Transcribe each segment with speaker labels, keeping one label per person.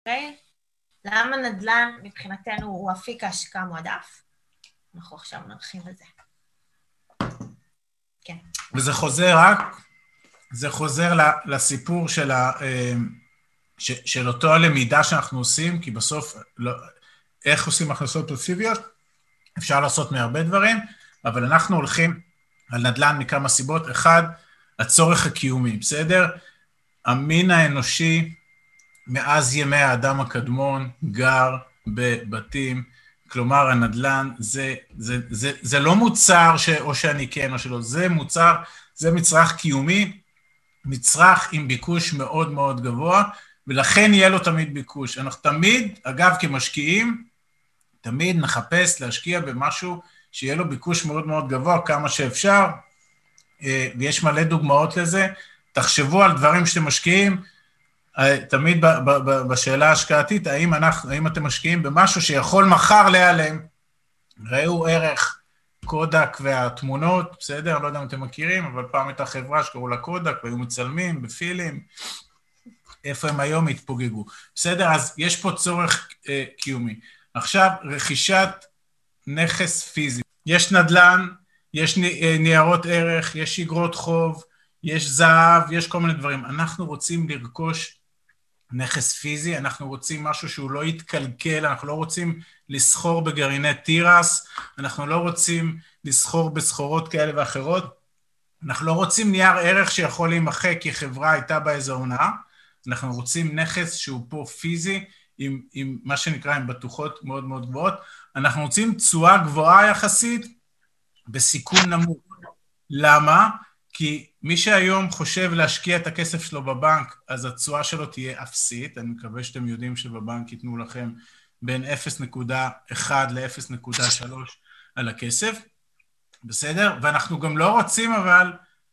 Speaker 1: אוקיי? למה נדל"ן מבחינתנו הוא אפיק ההשקעה מועדף? אנחנו עכשיו נרחיב על זה. כן.
Speaker 2: וזה חוזר רק, זה חוזר לסיפור של, ה, אה, של אותו הלמידה שאנחנו עושים, כי בסוף, לא, איך עושים הכנסות פסיביות? אפשר לעשות מהרבה דברים, אבל אנחנו הולכים על נדל"ן מכמה סיבות. אחד, הצורך הקיומי, בסדר? המין האנושי, מאז ימי האדם הקדמון, גר בבתים, כלומר, הנדל"ן זה, זה, זה, זה לא מוצר שאו שאני כן או שלא, זה מוצר, זה מצרך קיומי, מצרך עם ביקוש מאוד מאוד גבוה, ולכן יהיה לו תמיד ביקוש. אנחנו תמיד, אגב, כמשקיעים, תמיד נחפש להשקיע במשהו שיהיה לו ביקוש מאוד מאוד גבוה, כמה שאפשר, אה, ויש מלא דוגמאות לזה. תחשבו על דברים שאתם משקיעים, תמיד בשאלה ההשקעתית, האם, אנחנו, האם אתם משקיעים במשהו שיכול מחר להיעלם? ראו ערך קודק והתמונות, בסדר? לא יודע אם אתם מכירים, אבל פעם הייתה חברה שקראו לה קודק, והיו מצלמים בפילים, איפה הם היום התפוגגו. בסדר? אז יש פה צורך אה, קיומי. עכשיו, רכישת נכס פיזי. יש נדל"ן, יש אה, ניירות ערך, יש אגרות חוב, יש זהב, יש כל מיני דברים. אנחנו רוצים לרכוש נכס פיזי, אנחנו רוצים משהו שהוא לא יתקלקל, אנחנו לא רוצים לסחור בגרעיני תירס, אנחנו לא רוצים לסחור בסחורות כאלה ואחרות, אנחנו לא רוצים נייר ערך שיכול להימחק כי חברה הייתה באיזו הונאה, אנחנו רוצים נכס שהוא פה פיזי, עם, עם מה שנקרא, עם בטוחות מאוד מאוד גבוהות, אנחנו רוצים תשואה גבוהה יחסית בסיכון נמוך. למה? כי מי שהיום חושב להשקיע את הכסף שלו בבנק, אז התשואה שלו תהיה אפסית. אני מקווה שאתם יודעים שבבנק ייתנו לכם בין 0.1 ל-0.3 על הכסף, בסדר? ואנחנו גם לא רוצים אבל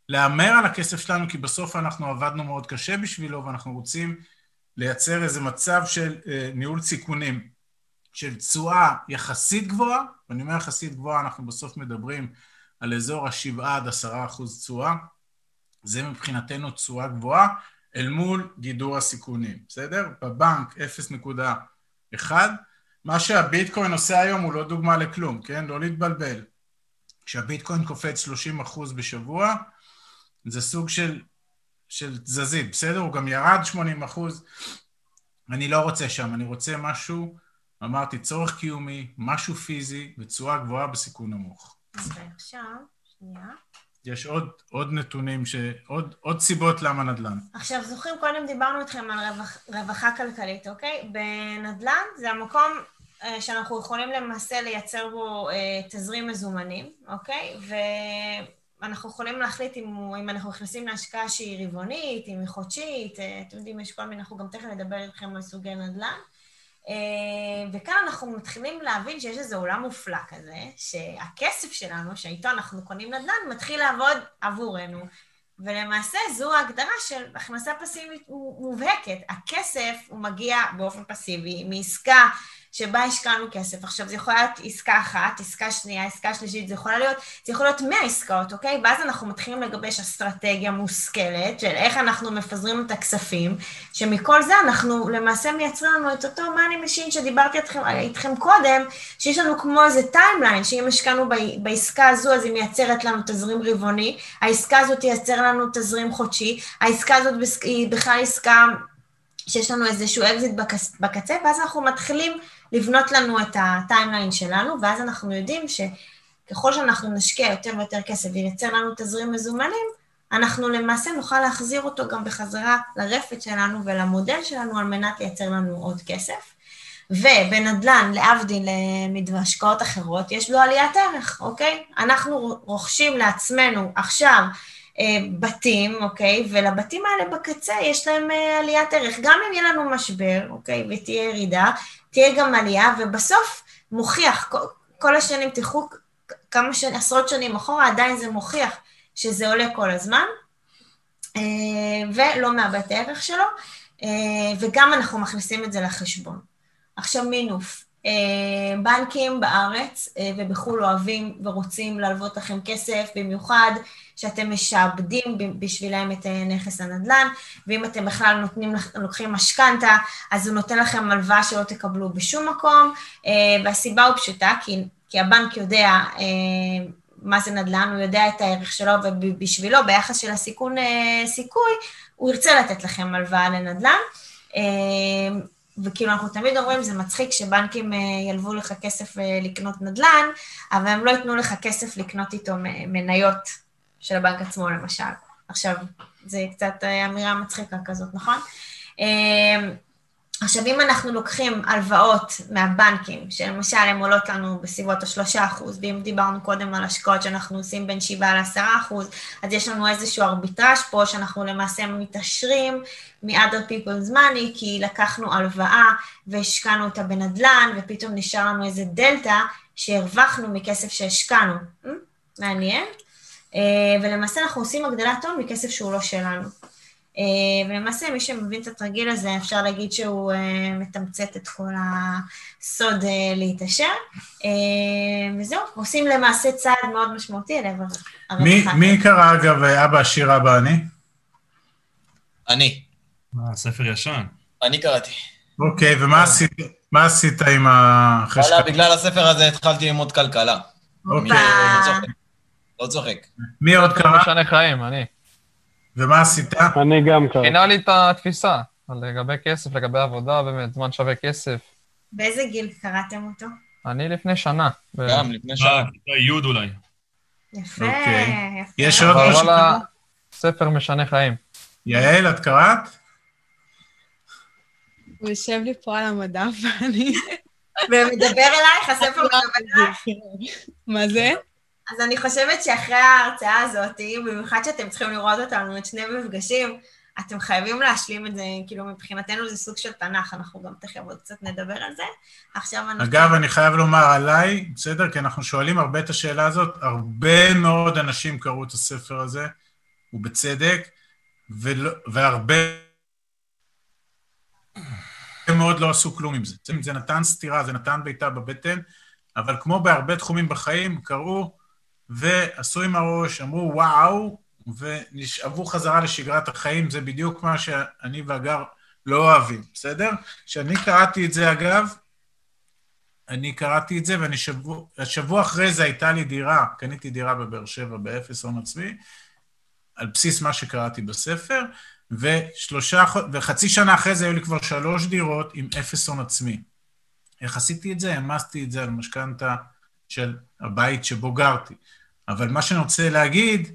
Speaker 2: להמר על הכסף שלנו, כי בסוף אנחנו עבדנו מאוד קשה בשבילו, ואנחנו רוצים לייצר איזה מצב של אה, ניהול סיכונים, של תשואה יחסית גבוהה, ואני אומר יחסית גבוהה, אנחנו בסוף מדברים על אזור ה-7 עד 10 אחוז תשואה, זה מבחינתנו תשואה גבוהה אל מול גידור הסיכונים, בסדר? בבנק 0.1, מה שהביטקוין עושה היום הוא לא דוגמה לכלום, כן? לא להתבלבל. כשהביטקוין קופץ 30 אחוז בשבוע, זה סוג של, של תזזית, בסדר? הוא גם ירד 80 אחוז. אני לא רוצה שם, אני רוצה משהו, אמרתי, צורך קיומי, משהו פיזי ותשואה גבוהה בסיכון נמוך.
Speaker 1: ועכשיו, שנייה.
Speaker 2: יש עוד, עוד נתונים, ש... עוד, עוד סיבות למה נדל"ן.
Speaker 1: עכשיו, זוכרים, קודם דיברנו איתכם על רווח, רווחה כלכלית, אוקיי? בנדל"ן זה המקום אה, שאנחנו יכולים למעשה לייצר בו אה, תזרים מזומנים, אוקיי? ואנחנו יכולים להחליט אם, אם אנחנו נכנסים להשקעה שהיא רבעונית, אם היא חודשית, אה, אתם יודעים, יש כל מיני, אנחנו גם תכף נדבר איתכם על סוגי נדל"ן. אה, וכאן אנחנו מתחילים להבין שיש איזה עולם מופלא כזה, שהכסף שלנו, שאיתו אנחנו קונים נדל"ן, מתחיל לעבוד עבורנו. ולמעשה זו ההגדרה של הכנסה פסיבית מובהקת. הכסף הוא מגיע באופן פסיבי מעסקה שבה השקענו כסף. עכשיו, זה יכול להיות עסקה אחת, עסקה שנייה, עסקה שלישית, זה יכול להיות, זה יכול להיות 100 עסקאות, אוקיי? ואז אנחנו מתחילים לגבש אסטרטגיה מושכלת של איך אנחנו מפזרים את הכספים, שמכל זה אנחנו למעשה מייצרים לנו את אותו money machine שדיברתי איתכם, איתכם קודם, שיש לנו כמו איזה timeline, שאם השקענו בעסקה הזו, אז היא מייצרת לנו תזרים רבעוני, העסקה הזאת תייצר לנו תזרים חודשי, העסקה הזאת היא בכלל עסקה... שיש לנו איזשהו אקזיט בקצה, ואז אנחנו מתחילים לבנות לנו את הטיימליין שלנו, ואז אנחנו יודעים שככל שאנחנו נשקיע יותר ויותר כסף וייצר לנו תזרים מזומנים, אנחנו למעשה נוכל להחזיר אותו גם בחזרה לרפת שלנו ולמודל שלנו על מנת לייצר לנו עוד כסף. ובנדל"ן, להבדיל מהשקעות אחרות, יש לו עליית ערך, אוקיי? אנחנו רוכשים לעצמנו עכשיו אה, בתים, אוקיי? ולבתים האלה בקצה יש להם אה, עליית ערך. גם אם יהיה לנו משבר, אוקיי? ותהיה ירידה, תהיה גם עלייה, ובסוף מוכיח, כל, כל השנים, תלכו כמה שנים, עשרות שנים אחורה, עדיין זה מוכיח שזה עולה כל הזמן, אה, ולא מאבד את הערך שלו, וגם אנחנו מכניסים את זה לחשבון. עכשיו מינוף, בנקים בארץ ובחו"ל אוהבים ורוצים להלוות לכם כסף, במיוחד שאתם משעבדים בשבילם את נכס הנדל"ן, ואם אתם בכלל נותנים, לוקחים משכנתה, אז הוא נותן לכם הלוואה שלא תקבלו בשום מקום, והסיבה הוא פשוטה, כי הבנק יודע מה זה נדל"ן, הוא יודע את הערך שלו, ובשבילו, ביחס של הסיכון-סיכוי, הוא ירצה לתת לכם הלוואה לנדל"ן. וכאילו, אנחנו תמיד אומרים, זה מצחיק שבנקים ילוו לך כסף לקנות נדל"ן, אבל הם לא ייתנו לך כסף לקנות איתו מניות של הבנק עצמו, למשל. עכשיו, זה קצת אמירה מצחיקה כזאת, נכון? עכשיו, אם אנחנו לוקחים הלוואות מהבנקים, שלמשל, הן עולות לנו בסביבות ה-3 אחוז, ואם דיברנו קודם על השקעות שאנחנו עושים בין 7 ל-10 אחוז, אז יש לנו איזשהו ארביטראז' פה, שאנחנו למעשה מתעשרים מ-other people's money, כי לקחנו הלוואה והשקענו אותה בנדל"ן, ופתאום נשאר לנו איזה דלתא שהרווחנו מכסף שהשקענו. מעניין. ולמעשה אנחנו עושים הגדלת הון מכסף שהוא לא שלנו. ולמעשה, מי שמבין את התרגיל הזה, אפשר להגיד שהוא מתמצת את כל הסוד להתעשר. וזהו, עושים למעשה צעד מאוד משמעותי אל עבר
Speaker 2: הרווחה. מי קרא, אגב, אבא עשיר, אבא עני?
Speaker 3: אני.
Speaker 4: מה, ספר ישן.
Speaker 3: אני קראתי.
Speaker 2: אוקיי, ומה עשית עם החשקה?
Speaker 3: וואלה, בגלל הספר הזה התחלתי ללמוד כלכלה.
Speaker 2: אוקיי.
Speaker 3: לא צוחק.
Speaker 2: מי עוד קרא?
Speaker 5: משנה חיים, אני.
Speaker 2: ומה עשית?
Speaker 6: אני גם קראתי.
Speaker 5: שינה לי את התפיסה, לגבי כסף, לגבי עבודה, באמת, זמן שווה כסף.
Speaker 1: באיזה גיל קראתם אותו?
Speaker 5: אני לפני שנה.
Speaker 3: גם, לפני שנה.
Speaker 4: אה, כיתה י' אולי.
Speaker 1: יפה,
Speaker 2: אוקיי.
Speaker 1: יפה.
Speaker 2: יש עוד משהו?
Speaker 5: וואלה, ספר משנה חיים.
Speaker 2: יעל, את קראת?
Speaker 7: הוא יושב לי פה על המדף, ואני...
Speaker 1: ומדבר אלייך, הספר מדבר אלייך.
Speaker 7: מה זה?
Speaker 1: אז אני חושבת שאחרי ההרצאה הזאת, במיוחד שאתם צריכים לראות אותנו את שני מפגשים, אתם חייבים להשלים את זה, כאילו מבחינתנו זה סוג של תנ"ך, אנחנו גם תכף עוד קצת נדבר על זה. עכשיו אני...
Speaker 2: אגב, אני חייב לומר עליי, בסדר? כי אנחנו שואלים הרבה את השאלה הזאת, הרבה מאוד אנשים קראו את הספר הזה, ובצדק, ולא, והרבה מאוד לא עשו כלום עם זה. זה נתן סתירה, זה נתן בעיטה בבטן, אבל כמו בהרבה תחומים בחיים, קראו ועשו עם הראש, אמרו וואו, ונשאבו חזרה לשגרת החיים, זה בדיוק מה שאני והגר לא אוהבים, בסדר? כשאני קראתי את זה, אגב, אני קראתי את זה, ואני אחרי זה הייתה לי דירה, קניתי דירה בבאר שבע באפס הון עצמי, על בסיס מה שקראתי בספר, ושלושה, וחצי שנה אחרי זה היו לי כבר שלוש דירות עם אפס הון עצמי. איך עשיתי את זה? העמסתי את זה על משכנתה של הבית שבו גרתי. אבל מה שאני רוצה להגיד,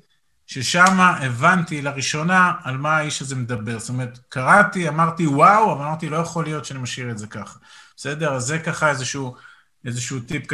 Speaker 2: ששם הבנתי לראשונה על מה האיש הזה מדבר. זאת אומרת, קראתי, אמרתי וואו, אבל אמרתי, לא יכול להיות שאני משאיר את זה ככה. בסדר? אז זה ככה איזשהו, איזשהו טיפ קטן.